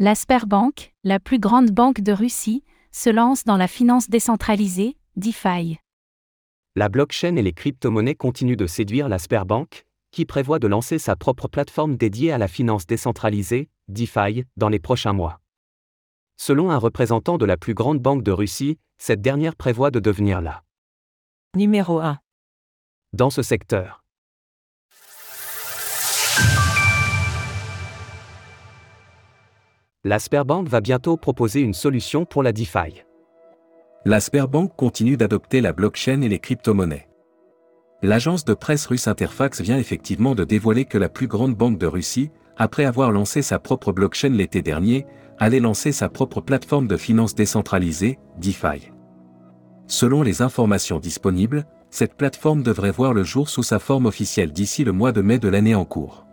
La Sberbank, la plus grande banque de Russie, se lance dans la finance décentralisée, DeFi. La blockchain et les crypto-monnaies continuent de séduire la Sberbank, qui prévoit de lancer sa propre plateforme dédiée à la finance décentralisée, DeFi, dans les prochains mois. Selon un représentant de la plus grande banque de Russie, cette dernière prévoit de devenir la Numéro 1. dans ce secteur. La Sberbank va bientôt proposer une solution pour la DeFi. La Sberbank continue d'adopter la blockchain et les crypto-monnaies. L'agence de presse russe Interfax vient effectivement de dévoiler que la plus grande banque de Russie, après avoir lancé sa propre blockchain l'été dernier, allait lancer sa propre plateforme de finance décentralisée, DeFi. Selon les informations disponibles, cette plateforme devrait voir le jour sous sa forme officielle d'ici le mois de mai de l'année en cours.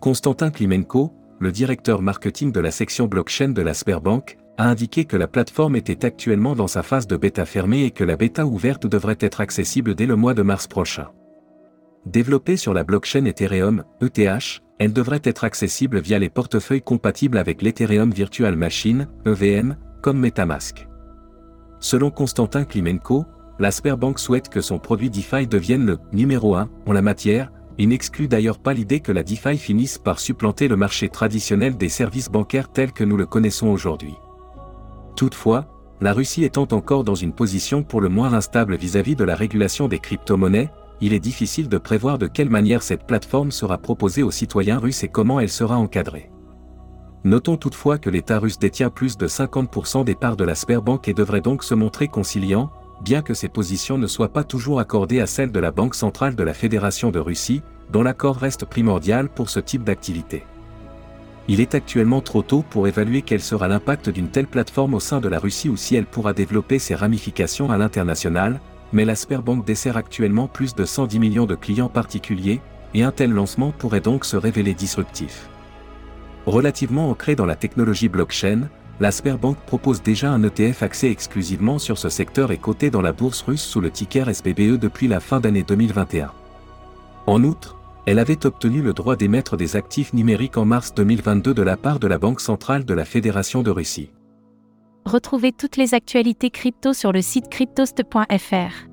Konstantin Klimenko, le directeur marketing de la section blockchain de la Sberbank, a indiqué que la plateforme était actuellement dans sa phase de bêta fermée et que la bêta ouverte devrait être accessible dès le mois de mars prochain. Développée sur la blockchain Ethereum, ETH, elle devrait être accessible via les portefeuilles compatibles avec l'Ethereum Virtual Machine, EVM, comme Metamask. Selon Konstantin Klimenko, la Sberbank souhaite que son produit DeFi devienne le numéro 1 en la matière, il n'exclut d'ailleurs pas l'idée que la DeFi finisse par supplanter le marché traditionnel des services bancaires tels que nous le connaissons aujourd'hui. Toutefois, la Russie étant encore dans une position pour le moins instable vis-à-vis de la régulation des crypto-monnaies, il est difficile de prévoir de quelle manière cette plateforme sera proposée aux citoyens russes et comment elle sera encadrée. Notons toutefois que l'État russe détient plus de 50% des parts de la Sberbank et devrait donc se montrer conciliant, bien que ces positions ne soient pas toujours accordées à celles de la Banque centrale de la Fédération de Russie, dont l'accord reste primordial pour ce type d'activité. Il est actuellement trop tôt pour évaluer quel sera l'impact d'une telle plateforme au sein de la Russie ou si elle pourra développer ses ramifications à l'international, mais la Sberbank dessert actuellement plus de 110 millions de clients particuliers, et un tel lancement pourrait donc se révéler disruptif. Relativement ancré dans la technologie blockchain, la Sberbank propose déjà un ETF axé exclusivement sur ce secteur et coté dans la bourse russe sous le ticker SBBE depuis la fin d'année 2021. En outre, elle avait obtenu le droit d'émettre des actifs numériques en mars 2022 de la part de la Banque centrale de la Fédération de Russie. Retrouvez toutes les actualités crypto sur le site cryptost.fr.